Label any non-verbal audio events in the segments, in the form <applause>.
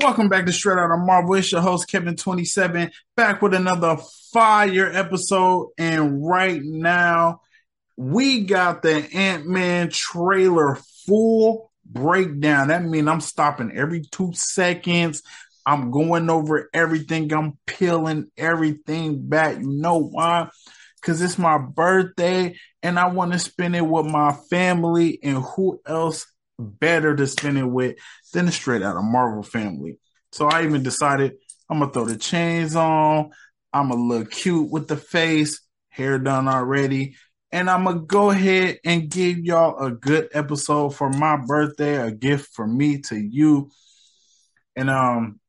Welcome back to Straight Out of Marvel. It's your host, Kevin27, back with another fire episode. And right now, we got the Ant-Man trailer full breakdown. That means I'm stopping every two seconds. I'm going over everything. I'm peeling everything back. You know why? Because it's my birthday and I want to spend it with my family. And who else better to spend it with than straight out of Marvel family? So I even decided I'm to throw the chains on. I'm to look cute with the face, hair done already. And I'm to go ahead and give y'all a good episode for my birthday, a gift for me to you. And, um,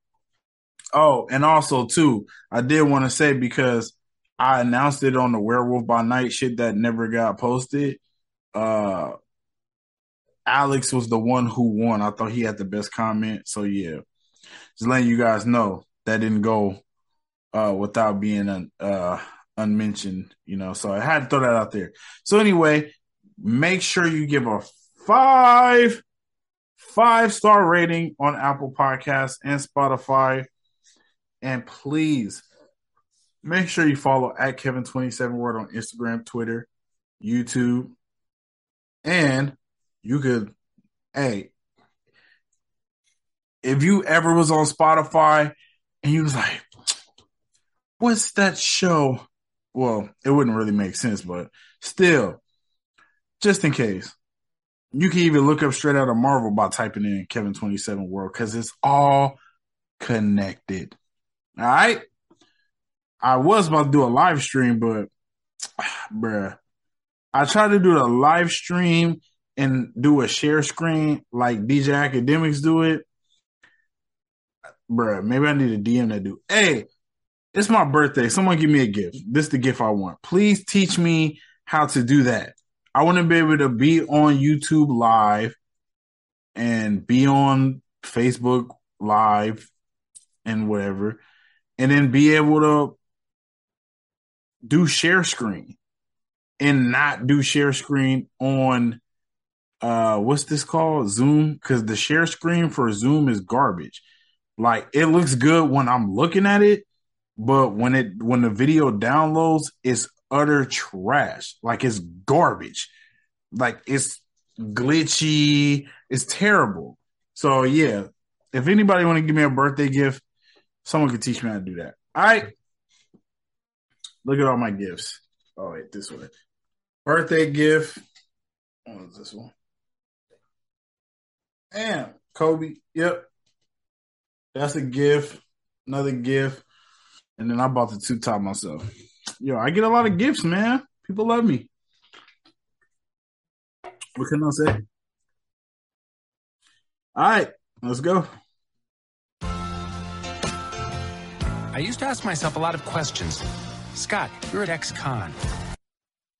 oh, and also, too, I did want to say because I announced it on the Werewolf by Night shit that never got posted. Uh, Alex was the one who won. I thought he had the best comment. So, yeah, just letting you guys know that didn't go uh, without being uh, unmentioned, you know. So I had to throw that out there. So anyway, make sure you give a five five star rating on Apple Podcasts and Spotify, and please make sure you follow at Kevin Twenty Seven World on Instagram, Twitter, YouTube, and you could, hey, if you ever was on Spotify and you was like, what's that show? Well, it wouldn't really make sense, but still, just in case, you can even look up straight out of Marvel by typing in Kevin 27 World because it's all connected. All right. I was about to do a live stream, but <sighs> bruh, I tried to do a live stream and do a share screen like DJ Akademiks do it. Bruh, maybe I need a DM that do. Hey, it's my birthday. Someone give me a gift. This is the gift I want. Please teach me how to do that. I want to be able to be on YouTube live and be on Facebook live and whatever, and then be able to do share screen and not do share screen on uh what's this called Zoom because the share screen for Zoom is garbage. Like it looks good when I'm looking at it, but when it when the video downloads, it's utter trash. Like it's garbage. Like it's glitchy. It's terrible. So yeah, if anybody want to give me a birthday gift, someone could teach me how to do that. All right. Look at all my gifts. Oh wait, this one Birthday gift. What is this one? Damn, Kobe. Yep. That's a gift. Another gift. And then I bought the two top myself. Yo, I get a lot of gifts, man. People love me. What can I say? All right, let's go. I used to ask myself a lot of questions. Scott, you're at ex-con.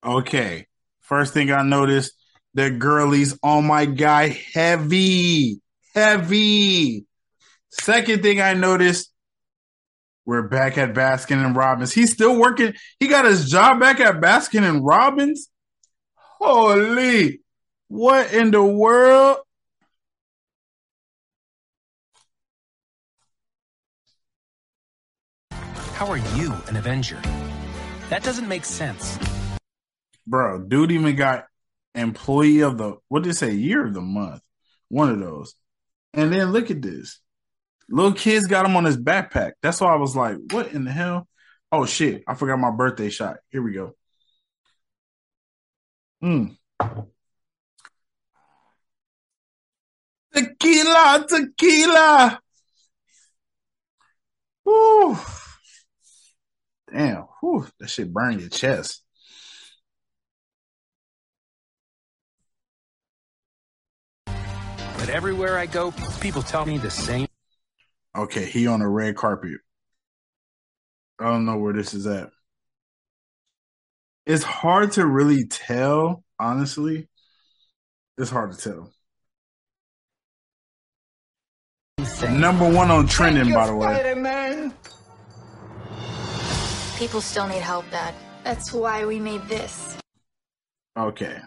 Okay. First thing I noticed, the girlies on my guy heavy. Heavy. Second thing I noticed, we're back at Baskin and Robbins. He's still working. He got his job back at Baskin and Robbins. Holy, what in the world? How are you an Avenger? That doesn't make sense. Bro, dude even got employee of the, what did it say, year of the month? One of those. And then look at this. Little kids got him on his backpack. That's why I was like, what in the hell? Oh shit, I forgot my birthday shot. Here we go. Mm. Tequila, tequila. Whew. Damn, whew, that shit burn your chest. But everywhere I go, people tell me the same. Okay, he on a red carpet. I don't know where this is at. It's hard to really tell, honestly. It's hard to tell. Number one on trending, by the way. Spider-Man. People still need help, Dad. That's why we made this. Okay.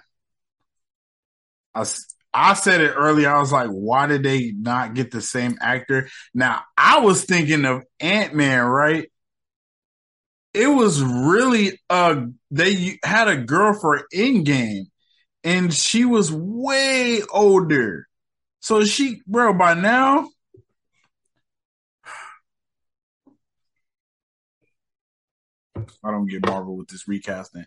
I, s- I said it earlier. I was like, why did they not get the same actor? Now, I was thinking of Ant Man, right? It was really uh they had a girl for Endgame, and she was way older. So she, bro, by now, I don't get Marvel with this recasting,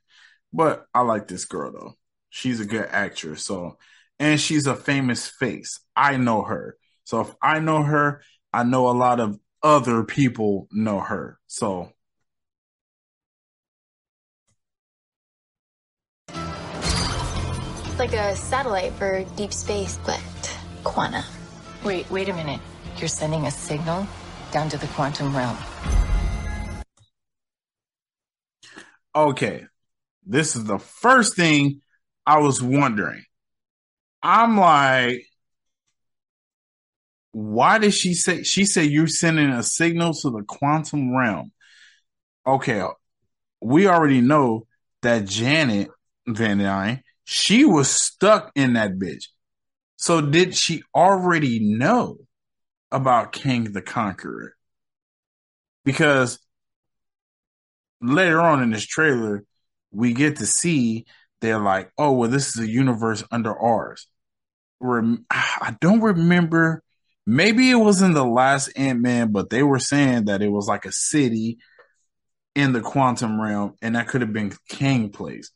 but I like this girl though. She's a good actress, so and she's a famous face. I know her, so if I know her, I know a lot of other people know her. So like a satellite for deep space, but quanta. Wait, wait a minute. You're sending a signal down to the quantum realm. okay, this is the first thing I was wondering. I'm like, why did she say? She said you're sending a signal to the quantum realm. Okay, we already know that Janet Van Dyne, she was stuck in that bitch. So did she already know about Kang the Conqueror? Because later on in this trailer, we get to see they're like, oh, well, this is a universe under ours. Rem- I don't remember. Maybe it was in the last Ant Man, but they were saying that it was like a city in the quantum realm, and that could have been Kang Place.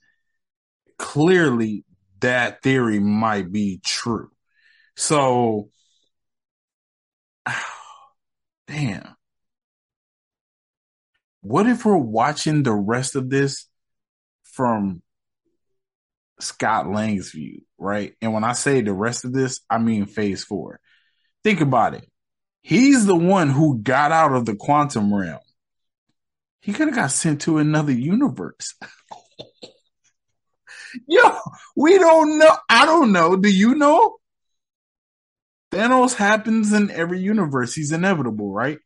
Clearly, that theory might be true. So, <sighs> damn. What if we're watching the rest of this from Scott Lang's view, right? And when I say the rest of this, I mean phase four. Think about it. He's the one who got out of the quantum realm. He could have got sent to another universe. <laughs> Yo, we don't know. I don't know. Do you know? Thanos happens in every universe. He's inevitable, right?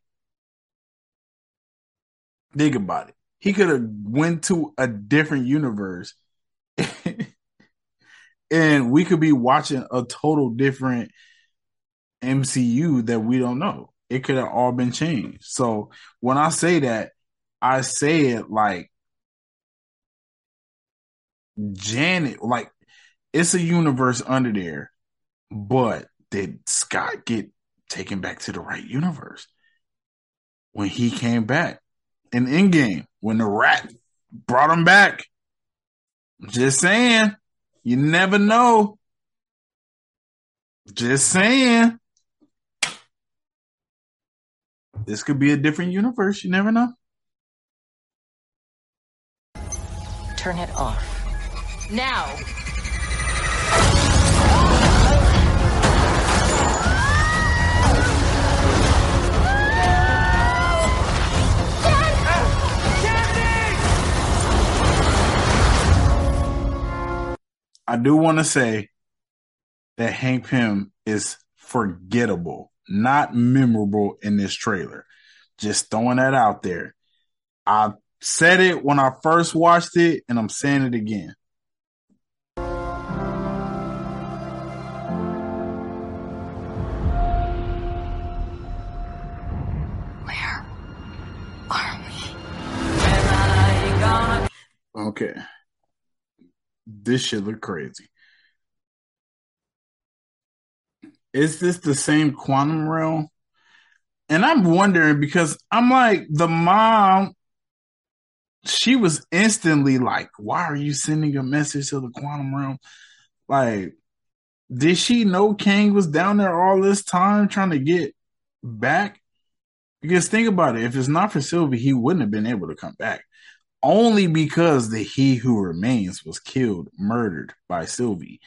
Think about it. He could have went to a different universe <laughs> and we could be watching a total different MCU that we don't know. It could have all been changed. So when I say that, I say it like Janet, like it's a universe under there, but did Scott get taken back to the right universe when he came back in Endgame when the rat brought him back? Just saying, you never know. Just saying. This could be a different universe. You never know. Turn it off. Now! I do want to say that Hank Pym is forgettable, not memorable in this trailer. Just throwing that out there. I said it when I first watched it, and I'm saying it again. Where are we? Okay. This shit look crazy. Is this the same quantum realm? And I'm wondering because I'm like, the mom, she was instantly like, why are you sending a message to the quantum realm? Like, did she know Kang was down there all this time trying to get back? Because think about it, if it's not for Sylvie, he wouldn't have been able to come back. Only because the He Who Remains was killed, murdered by Sylvie,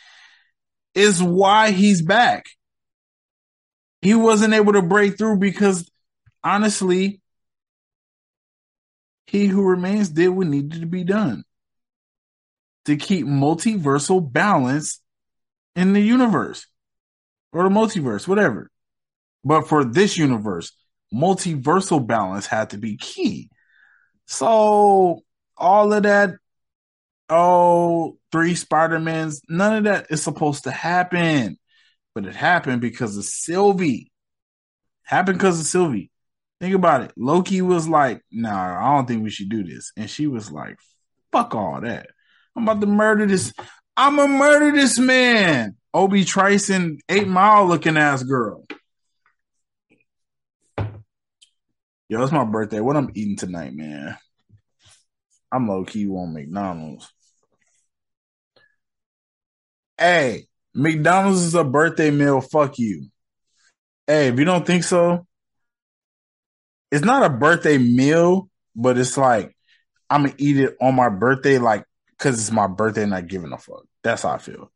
is why he's back. He wasn't able to break through because honestly, he who remains did what needed to be done to keep multiversal balance in the universe or the multiverse, whatever. But for this universe, multiversal balance had to be key. So all of that, oh, three Spider-Mans, none of that is supposed to happen. But it happened because of Sylvie. Happened because of Sylvie. Think about it. Loki was like, nah, I don't think we should do this. And she was like, fuck all that. I'm about to murder this. I'm gonna murder this man. Obi and Eight Mile looking ass girl. Yo, it's my birthday. What I'm eating tonight, man? I'm low key on McDonald's. Hey, McDonald's is a birthday meal. Fuck you. Hey, if you don't think so, it's not a birthday meal, but it's like I'm gonna eat it on my birthday, like because it's my birthday, not giving a fuck. That's how I feel.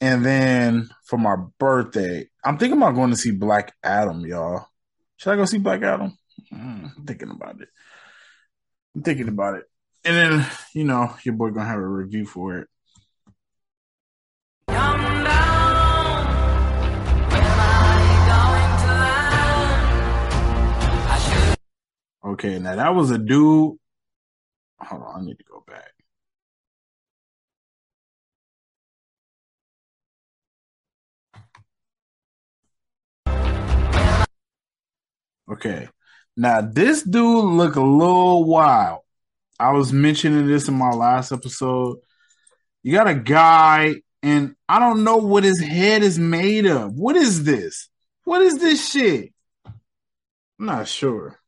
And then for my birthday, I'm thinking about going to see Black Adam, y'all. Should I go see Black Adam? Mm, I'm thinking about it. I'm thinking about it. And then, you know, your boy gonna have a review for it. Okay, now that was a dude. Hold on, I need to go back. Okay. Now this dude look a little wild. I was mentioning this in my last episode. You got a guy, and I don't know what his head is made of. What is this? What is this shit? I'm not sure.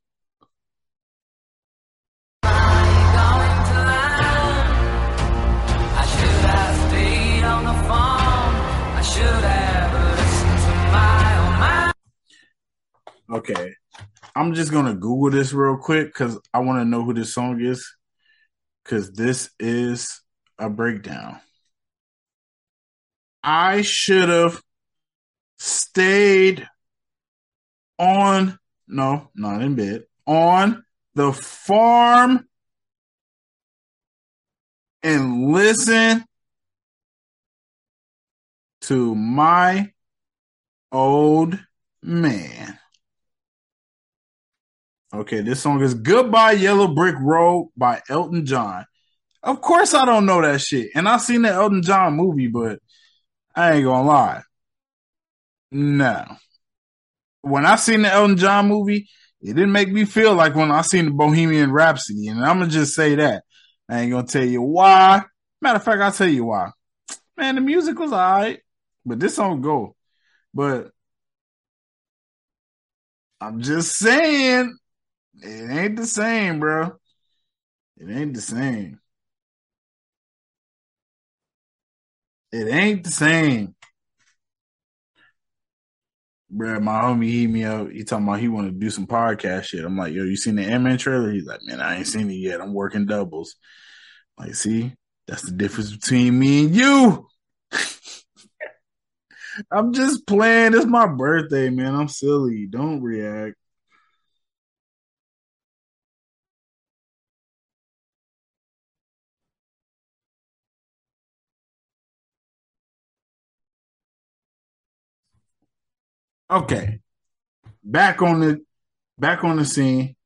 Okay. I'm just gonna Google this real quick because I want to know who this song is. Because this is a breakdown. I should have stayed on, no, not in bed, on the farm and listen to my old man. Okay, this song is Goodbye Yellow Brick Road by Elton John. Of course I don't know that shit. And I seen the Elton John movie, but I ain't gonna lie. No. When I seen the Elton John movie, it didn't make me feel like when I seen the Bohemian Rhapsody. And I'm gonna just say that. I ain't gonna tell you why. Matter of fact, I'll tell you why. Man, the music was alright, but this song go. But I'm just saying, it ain't the same, bro. It ain't the same. It ain't the same. Bro, my homie hit me up. He talking about he want to do some podcast shit. I'm like, yo, you seen the Ant-Man trailer? He's like, man, I ain't seen it yet. I'm working doubles. Like, see, that's the difference between me and you. <laughs> I'm just playing. It's my birthday, man. I'm silly. Don't react. Okay. Back on the back on the scene.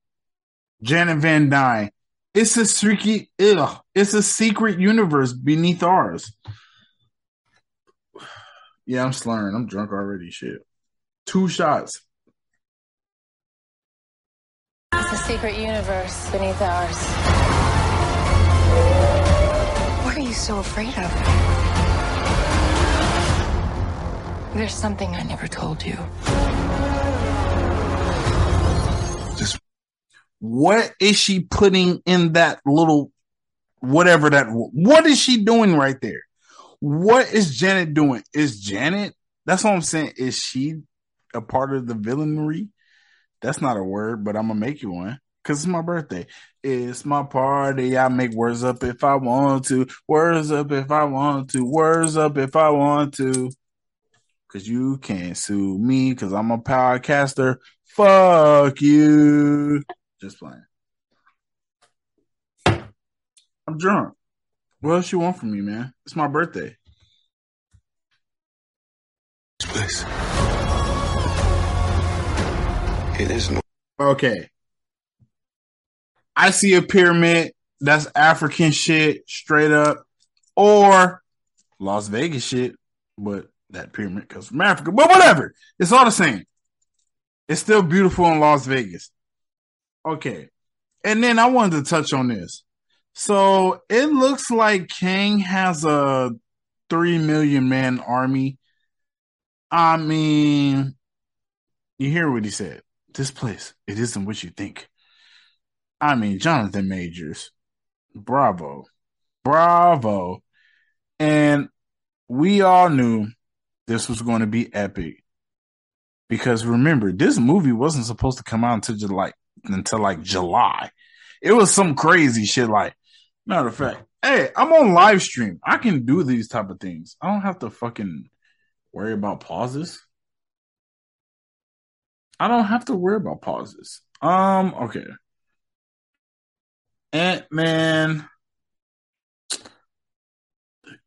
Janet Van Dyne. It's a streaky ugh. It's a secret universe beneath ours. Yeah, I'm slurring. I'm drunk already. Shit. Two shots. It's a secret universe beneath ours. What are you so afraid of? There's something I never told you. Just what is she putting in that little whatever that what is she doing right there? What is Janet doing? Is Janet that's what I'm saying. Is she a part of the villainry? That's not a word, but I'm gonna make you one. Cause it's my birthday. It's my party. I make words up if I want to. Words up if I want to. Words up if I want to. Cause you can't sue me because I'm a podcaster Fuck you. Just playing. I'm drunk. What else you want from me, man? It's my birthday. It is no. Okay. I see a pyramid that's African shit, straight up, or Las Vegas shit, but that pyramid comes from Africa. But whatever. It's all the same. It's still beautiful in Las Vegas. Okay. And then I wanted to touch on this. So it looks like Kang has a three million man army. I mean, you hear what he said. This place, it isn't what you think. I mean, Jonathan Majors, bravo, bravo. And we all knew this was going to be epic because remember, this movie wasn't supposed to come out until July, until like July. It was some crazy shit. Like, matter of fact, hey, I'm on live stream. I can do these type of things. I don't have to fucking worry about pauses. I don't have to worry about pauses. Um, okay. Ant Man.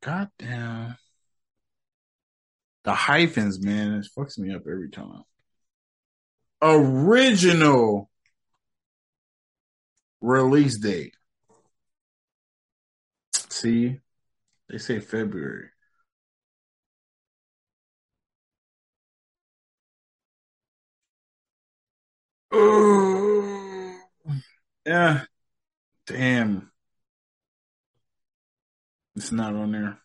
Goddamn. The hyphens, man, it fucks me up every time. Original release date. See, they say February. Oh, yeah. Damn. It's not on there.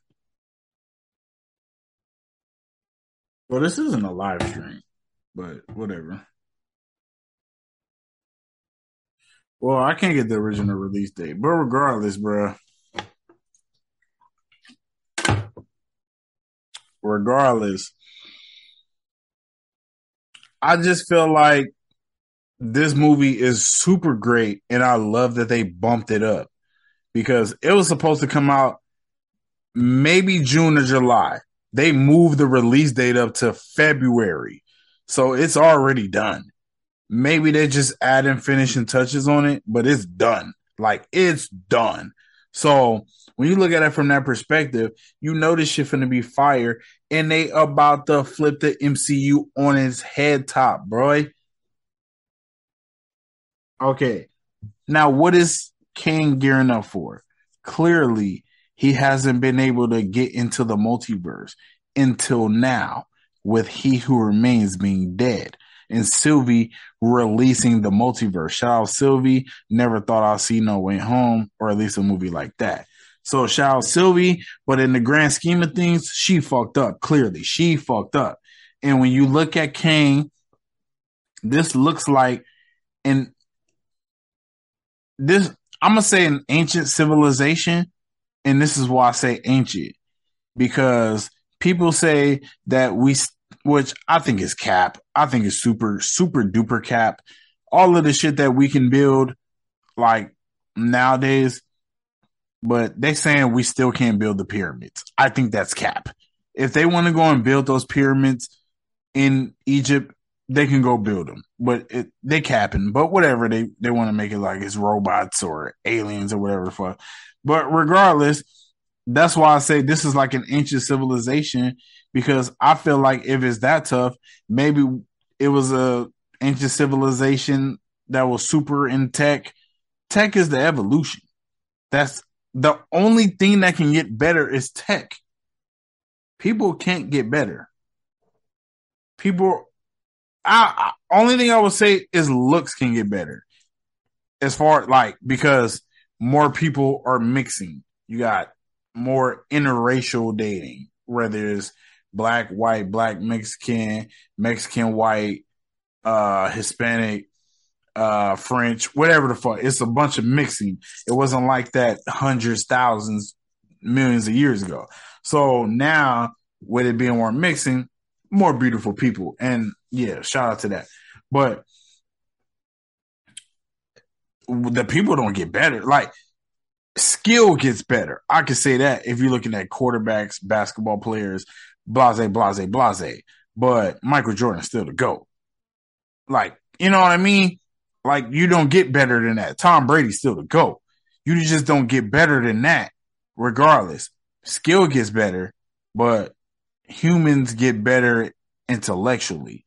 Well, this isn't a live stream, but whatever. Well, I can't get the original release date, but regardless, bro. Regardless, I just feel like this movie is super great, and I love that they bumped it up because it was supposed to come out maybe June or July. They moved the release date up to February, so it's already done. Maybe they're just adding finishing touches on it, but it's done. Like it's done. So when you look at it from that perspective, you know this shit finna be fire, and they about to flip the MCU on its head top, bro. Okay. Now, what is Kang gearing up for? Clearly, he hasn't been able to get into the multiverse until now, with He Who Remains being dead and Sylvie releasing the multiverse. Shout out Sylvie. Never thought I'd see No Way Home, or at least a movie like that. So shout out Sylvie, but in the grand scheme of things, she fucked up. Clearly, she fucked up. And when you look at Kang, this looks like an this I'm gonna say an ancient civilization, and this is why I say ancient because people say that we, which I think is cap. I think is super super duper cap. All of the shit that we can build, like nowadays, but they saying we still can't build the pyramids. I think that's cap. If they want to go and build those pyramids in Egypt, they can go build them, but it, they capping. But whatever they they want to make it like it's robots or aliens or whatever the fuck. But regardless, that's why I say this is like an ancient civilization because I feel like if it's that tough, maybe it was a ancient civilization that was super in tech. Tech is the evolution. That's the only thing that can get better is tech. People can't get better. People I, I, only thing I would say is looks can get better. As far like because more people are mixing. You got more interracial dating, whether it's black, white, black, Mexican, Mexican, white, uh, Hispanic, uh, French, whatever the fuck. It's a bunch of mixing. It wasn't like that hundreds, thousands, millions of years ago. So now, with it being more mixing, more beautiful people. And yeah, shout out to that. But the people don't get better. Like skill gets better. I can say that if you're looking at quarterbacks, basketball players, blase, blase, blase. But Michael Jordan's still the GOAT. Like You know what I mean? Like you don't get better than that. Tom Brady's still the GOAT. You just don't get better than that, regardless. Skill gets better, but humans get better intellectually,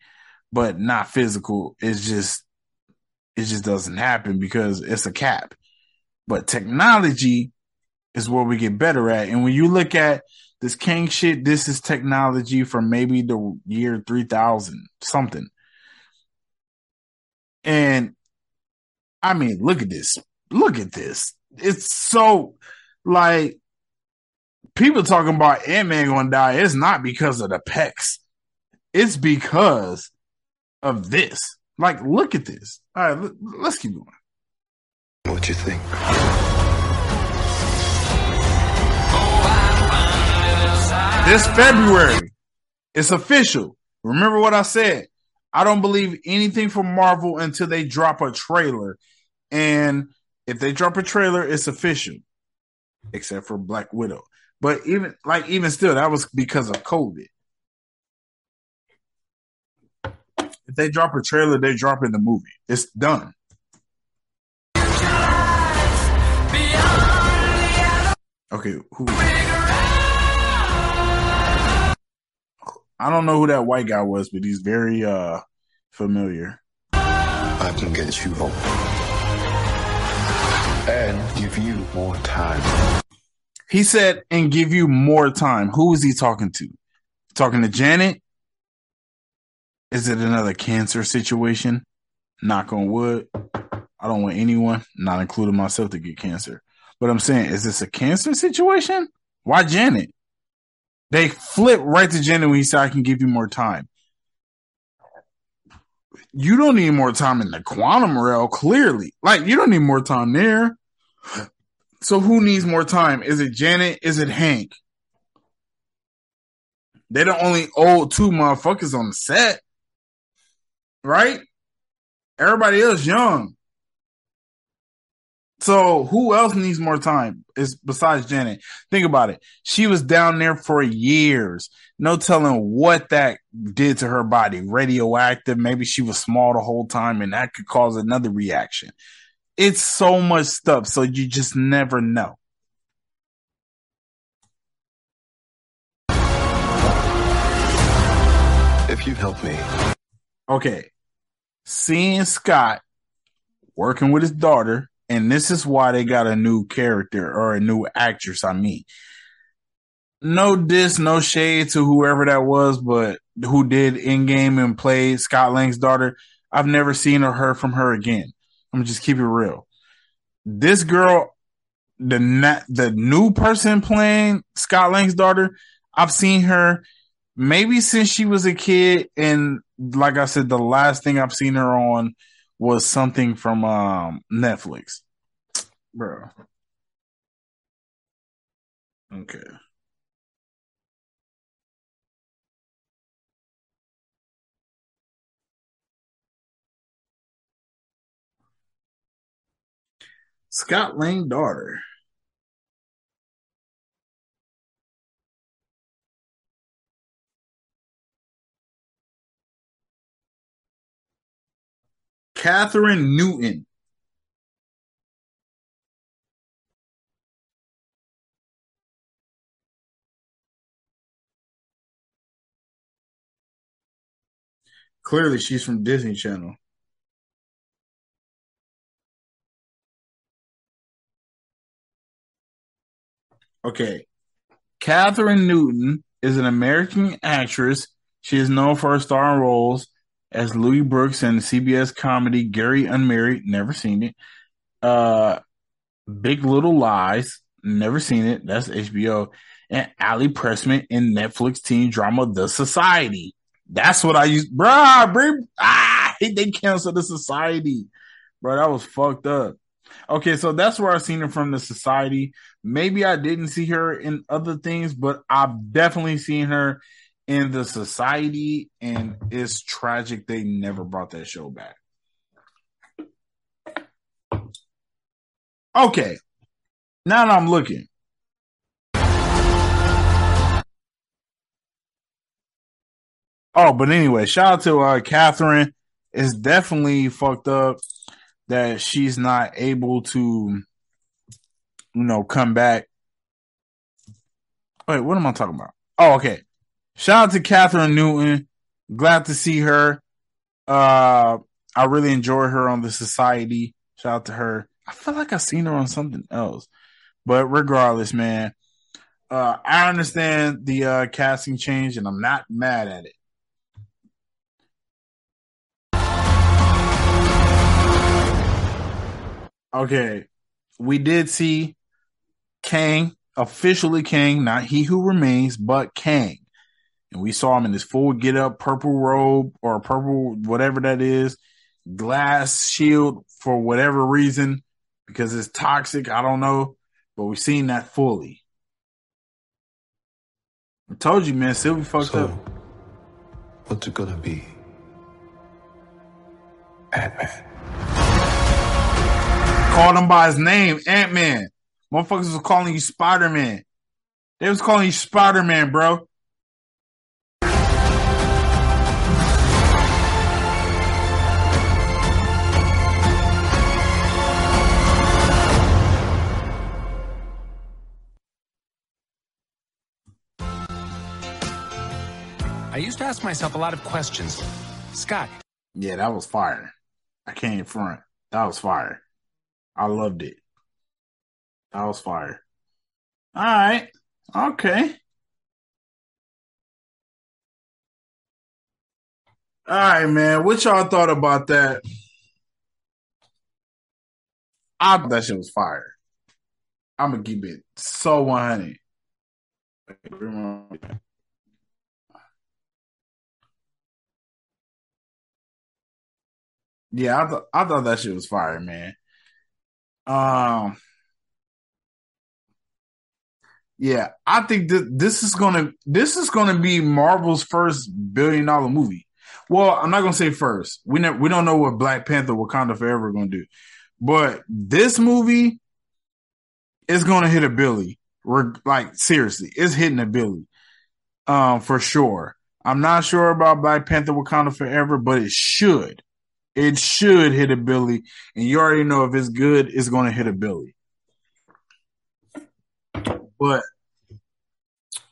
but not physical. It's just it just doesn't happen because it's a cap. But technology is where we get better at. And when you look at this Kang shit, this is technology from maybe the year 3000 something. And I mean, look at this. Look at this. It's so like people talking about Ant Man gonna die. It's not because of the pecs. It's because of this. Like, look at this. All right, let's keep going. What you think? This February, it's official. Remember what I said. I don't believe anything from Marvel until they drop a trailer. And if they drop a trailer, it's official, except for Black Widow. But even like even still, that was because of COVID. If they drop a trailer, they drop in the movie. It's done. Okay, who? I don't know who that white guy was, but he's very uh familiar. I can get you home. And give you more time. He said, and give you more time. Who is he talking to? Talking to Janet? Is it another cancer situation? Knock on wood. I don't want anyone, not including myself, to get cancer. But I'm saying, is this a cancer situation? Why Janet? They flip right to Janet when he said, I can give you more time. You don't need more time in the quantum realm, clearly. Like, you don't need more time there. So who needs more time? Is it Janet? Is it Hank? They don't only old two motherfuckers on the set. Right? Everybody else young. So who else needs more time? Is besides Janet. Think about it. She was down there for years. No telling what that did to her body. Radioactive. Maybe she was small the whole time and that could cause another reaction. It's so much stuff. So you just never know. If you help me. Okay. Seeing Scott working with his daughter and this is why they got a new character or a new actress. I mean, no diss, no shade to whoever that was, but who did Endgame and played Scott Lang's daughter. I've never seen or heard from her again. I'm just keep it real. This girl, the the new person playing Scott Lang's daughter, I've seen her maybe since she was a kid, and like I said, the last thing I've seen her on was something from um, Netflix, bro. Okay. Scott Lang daughter. Kathryn Newton. Clearly, she's from Disney Channel. Okay. Kathryn Newton is an American actress. She is known for her starring roles as Louise Brooks in the CBS comedy Gary Unmarried, never seen it. Uh, Big Little Lies, never seen it. That's HBO. And Allie Pressman in Netflix teen drama The Society. That's what I used, bruh, bro. Ah, <laughs> they canceled The Society, bro. That was fucked up. Okay, so that's where I seen her from The Society. Maybe I didn't see her in other things, but I've definitely seen her in the society, and it's tragic they never brought that show back. Okay, now that I'm looking. Oh, but anyway, shout out to uh, Kathryn. it's definitely fucked up that she's not able to, you know, come back. Wait, what am I talking about? Oh, okay. Shout out to Kathryn Newton. Glad to see her. Uh, I really enjoy her on the Society. Shout out to her. I feel like I've seen her on something else, but regardless, man, uh, I understand the uh, casting change, and I'm not mad at it. Okay, we did see Kang officially Kang, not He Who Remains, but Kang, and we saw him in his full get up, purple robe or purple whatever that is, glass shield for whatever reason because it's toxic. I don't know, but we've seen that fully. I told you, man, Sylvie fucked So, up. what's it gonna be? Ant-Man. Called him by his name, Ant Man. Motherfuckers was calling you Spider Man. They was calling you Spider Man, bro. I used to ask myself a lot of questions. Scott, Yeah, that was fire. I can't front. That was fire. I loved it. That was fire. All right. Okay. All right, man. What y'all thought about that? I thought that shit was fire. I'm gonna keep it so 100. Yeah, I thought I thought that shit was fire, man. Um, yeah, I think that this is gonna this is gonna be Marvel's first billion dollar movie. Well, I'm not gonna say first. We ne- we don't know what Black Panther Wakanda Forever gonna do, but this movie is gonna hit a billy. We're like seriously, it's hitting a billy, um, for sure. I'm not sure about Black Panther Wakanda Forever, but it should. It should hit a billy, and you already know if it's good, it's going to hit a billy. But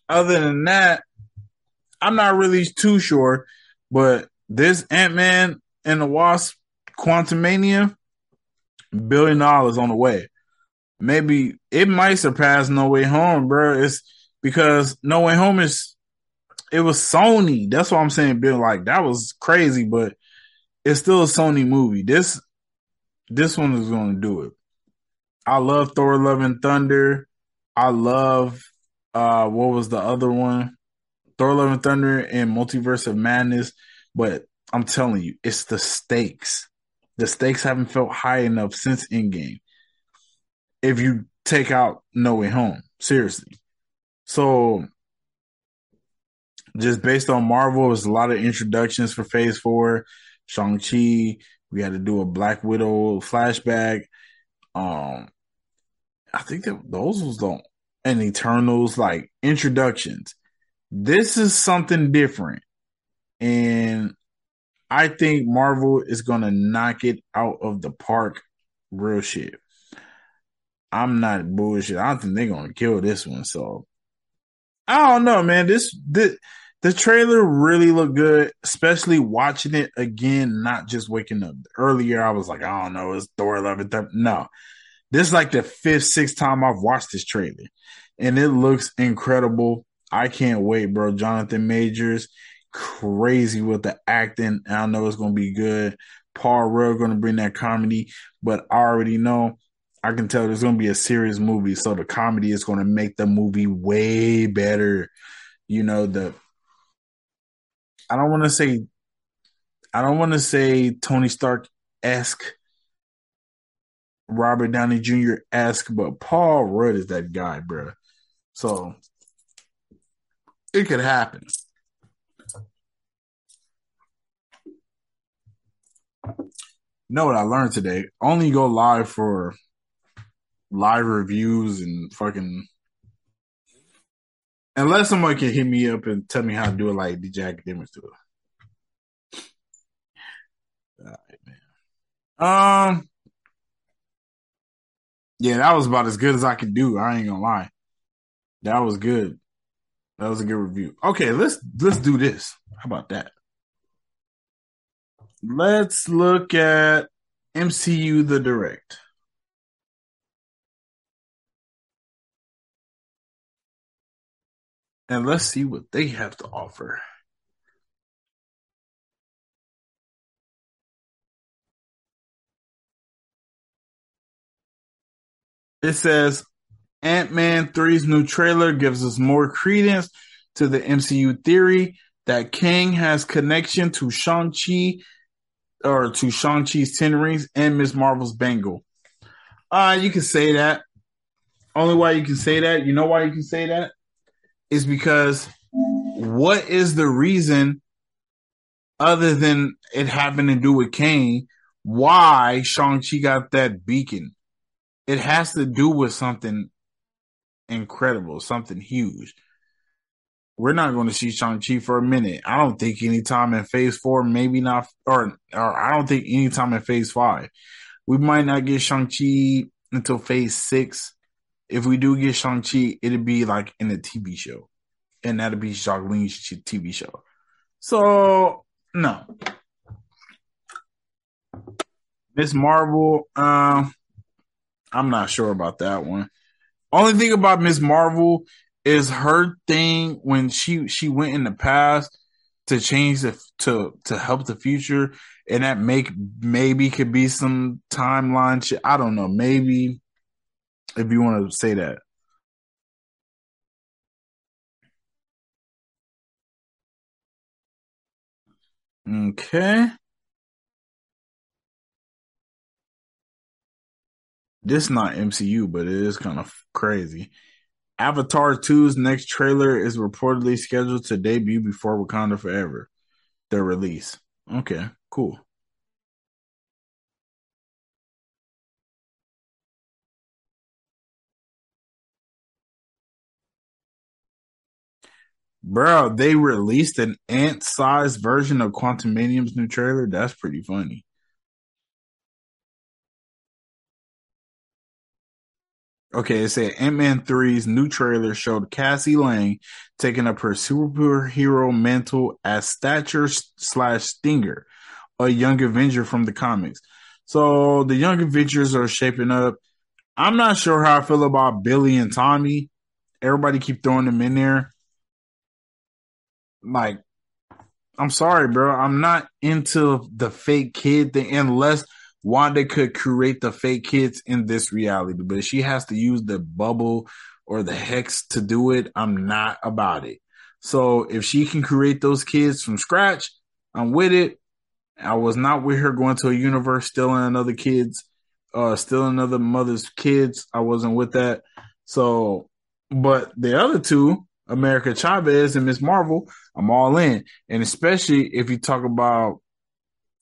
other than that, I'm not really too sure. But this Ant Man and the Wasp Quantumania, billion dollars on the way. Maybe it might surpass No Way Home, bro. It's because No Way Home is it was Sony. That's what I'm saying, Bill. Like that was crazy, but it's still a Sony movie. This this one is going to do it. I love Thor: Love and Thunder. I love uh what was the other one? Thor: Love and Thunder and Multiverse of Madness. But I'm telling you, it's the stakes. The stakes haven't felt high enough since Endgame. If you take out No Way Home, seriously. So just based on Marvel, there's a lot of introductions for Phase Four. Shang Chi. We had to do a Black Widow flashback. Um, I think that those was the and Eternals like introductions. This is something different, and I think Marvel is gonna knock it out of the park. Real shit. I'm not bullshit. I don't think they're gonna kill this one. So I don't know, man. This this the trailer really looked good, especially watching it again, not just waking up. Earlier, I was like, I don't know, it's Thor 11. No, this is like the fifth, sixth time I've watched this trailer, and it looks incredible. I can't wait, bro. Jonathan Majors, crazy with the acting. I know it's going to be good. Paul Rudd going to bring that comedy, but I already know. I can tell there's going to be a serious movie, so the comedy is going to make the movie way better. You know the I don't want to say I don't want to say Tony Stark esque, Robert Downey Jr. esque, but Paul Rudd is that guy, bro. So it could happen. know what I learned today? Only go live for live reviews and fucking unless someone can hit me up and tell me how to do it like DJ Akademiks do it. All right, man. Um, yeah, that was about as good as I could do. I ain't gonna lie. That was good. That was a good review. Okay, let's let's do this. How about that? Let's look at MCU the Direct. And let's see what they have to offer. It says Ant Man 3's new trailer gives us more credence to the MCU theory that Kang has connection to Shang-Chi or to Shang-Chi's Ten Rings and Ms. Marvel's Bangle. Uh, you can say that. Only why you can say that, you know why you can say that? Is because what is the reason other than it having to do with Kang, why Shang-Chi got that beacon? It has to do with something incredible, something huge. We're not going to see Shang-Chi for a minute. I don't think anytime in phase four, maybe not, or, or I don't think anytime in phase five. We might not get Shang-Chi until phase six. If we do get Shang-Chi, it'd be like in a TV show. And that'd be Shang-Li's TV show. So, no. Miss Marvel, um, I'm not sure about that one. Only thing about Miss Marvel is her thing when she she went in the past to change the to to help the future, and that make maybe could be some timeline shit. I don't know. Maybe if you want to say that. Okay. This not MCU, but it is kind of crazy. Avatar 2's next trailer is reportedly scheduled to debut before Wakanda Forever, their release. Okay, cool. Bro, they released an ant-sized version of Quantumania's new trailer. That's pretty funny. Okay, it said Ant Man 3's new trailer showed Cassie Lang taking up her superhero mantle as Stature slash Stinger, a young Avenger from the comics. So the young Avengers are shaping up. I'm not sure how I feel about Billy and Tommy. Everybody keep throwing them in there. Like, I'm sorry, bro. I'm not into the fake kid thing unless Wanda could create the fake kids in this reality, but she has to use the bubble or the hex to do it. I'm not about it. So if she can create those kids from scratch, I'm with it. I was not with her going to a universe stealing another kids, uh, stealing another mother's kids. I wasn't with that. So, but the other two, America Chavez and Miss Marvel, I'm all in. And especially if you talk about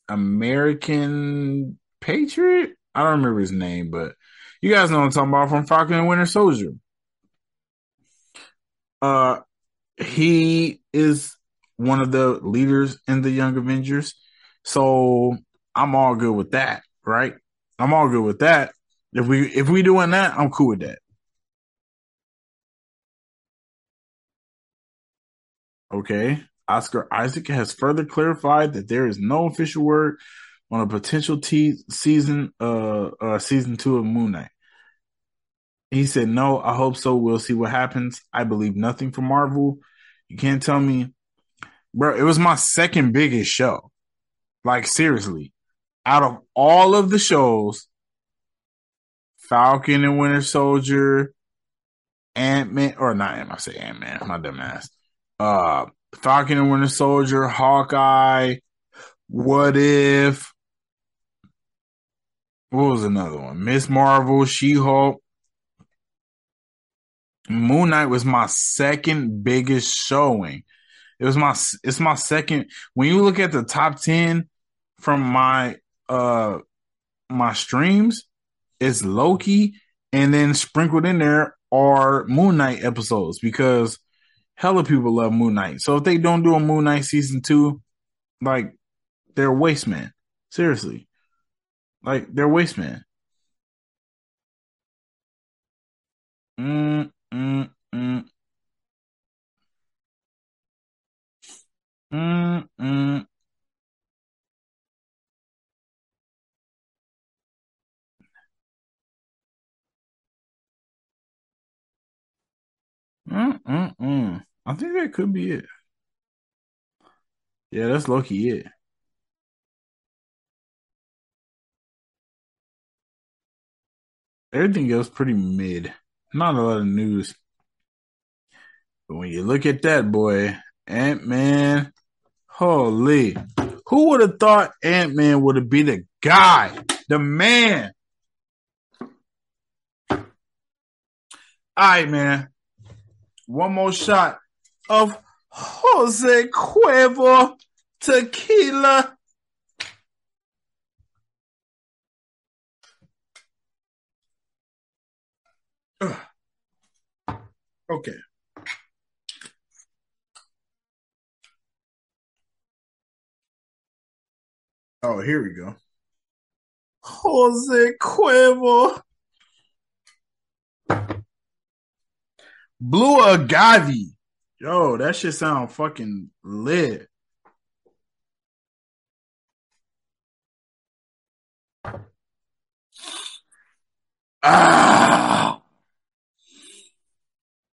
American Patriot. I don't remember his name, but you guys know I'm talking about from Falcon and Winter Soldier. Uh, he is one of the leaders in the Young Avengers, so I'm all good with that, right? I'm all good with that. If we if we doing that, I'm cool with that. Okay. Oscar Isaac has further clarified that there is no official word on a potential t- season, uh, uh, season two of Moon Knight. He said, "No, I hope so. We'll see what happens. I believe nothing from Marvel. You can't tell me, bro. It was my second biggest show. Like seriously, out of all of the shows, Falcon and Winter Soldier, Ant Man, or not. I say Ant Man. My dumb ass. Uh, Falcon and Winter Soldier, Hawkeye. What if? what was another one? Miss Marvel, She Hulk. Moon Knight was my second biggest showing. It was my it's my second when you look at the top 10 from my uh my streams, it's Loki and then sprinkled in there are Moon Knight episodes because hella people love Moon Knight. So if they don't do a Moon Knight season 2, like they're waste man. Seriously. Like they're waste man. Mm, mm. Mm, mm. Mm, I think that could be it. Yeah, that's low-key it. Everything else pretty mid. Not a lot of news. But when you look at that boy, Ant Man, holy. Who would have thought Ant Man would have been the guy, the man? All right, man. One more shot of Jose Cuervo tequila. Okay. Oh, here we go. Jose Cuervo. Blue agave. Yo, that shit sound fucking lit. Ah.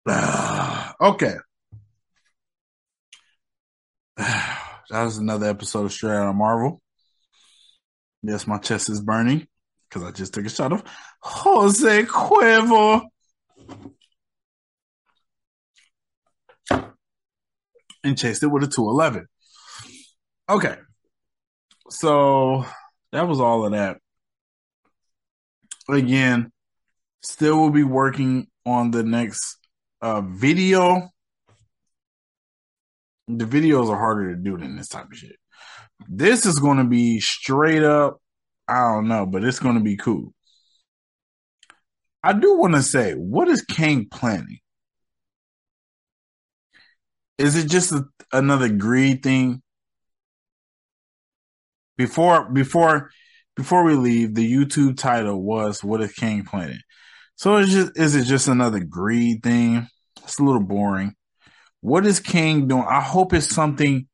ah. <sighs> Okay. <sighs> That was another episode of Straight Out of Marvel. Yes, my chest is burning because I just took a shot of Jose Cuervo. And chased it with a 211. Okay. So that was all of that. Again, still will be working on the next uh, video the videos are harder to do than this type of shit. This is going to be straight up, I don't know, but it's going to be cool. I do want to say, what is Kang planning? Is it just a, another greed thing? Before before before we leave, the YouTube title was "What is Kang planning?" So is just is it just another greed thing? It's a little boring. What is Kang doing? I hope it's something.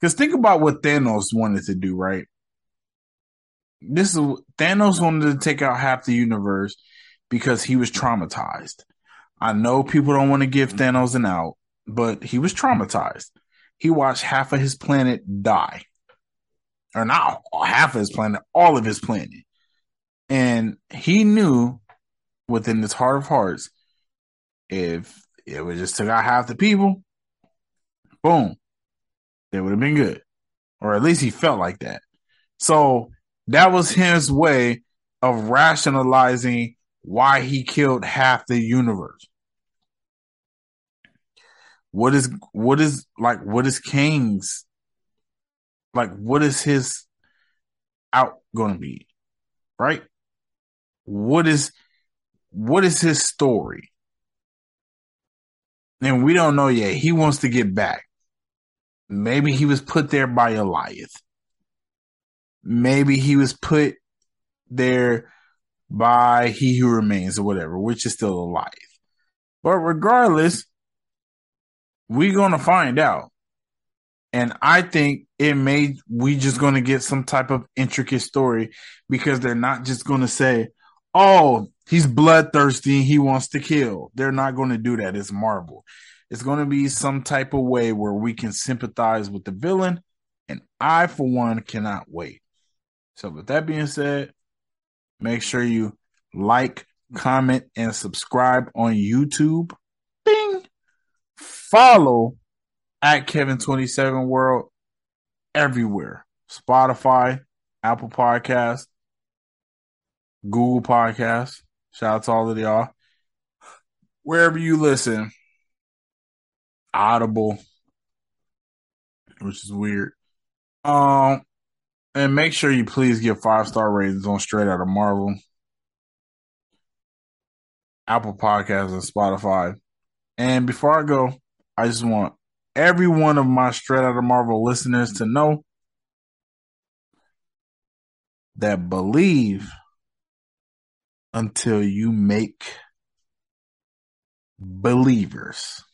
Because think about what Thanos wanted to do, right? This is Thanos wanted to take out half the universe because he was traumatized. I know people don't want to give Thanos an out, but he was traumatized. He watched half of his planet die. Or not half of his planet, all of his planet. And he knew within his heart of hearts, if it would just took out half the people, boom, it would have been good. Or at least he felt like that. So that was his way of rationalizing why he killed half the universe. What is what is like what is Kang's like what is his out going to be? Right? What is what is his story? and we don't know yet. He wants to get back. Maybe he was put there by Goliath. Maybe he was put there by He Who Remains or whatever, which is still alive. But regardless, we're to find out. And I think it may, we just to get some type of intricate story because they're not just to say, oh, he's bloodthirsty and he wants to kill. They're not to do that. It's Marvel. It's to be some type of way where we can sympathize with the villain. And I, for one, cannot wait. So, with that being said, make sure you like, comment, and subscribe on YouTube. Follow at Kevin27 World everywhere Spotify, Apple Podcasts, Google Podcasts. Shout out to all of y'all. Wherever you listen, Audible, which is weird. Um, and make sure you please give five star ratings on Straight Out of Marvel, Apple Podcasts, and Spotify. And before I go, I just want every one of my straight out of Marvel listeners to know that believe until you make believers.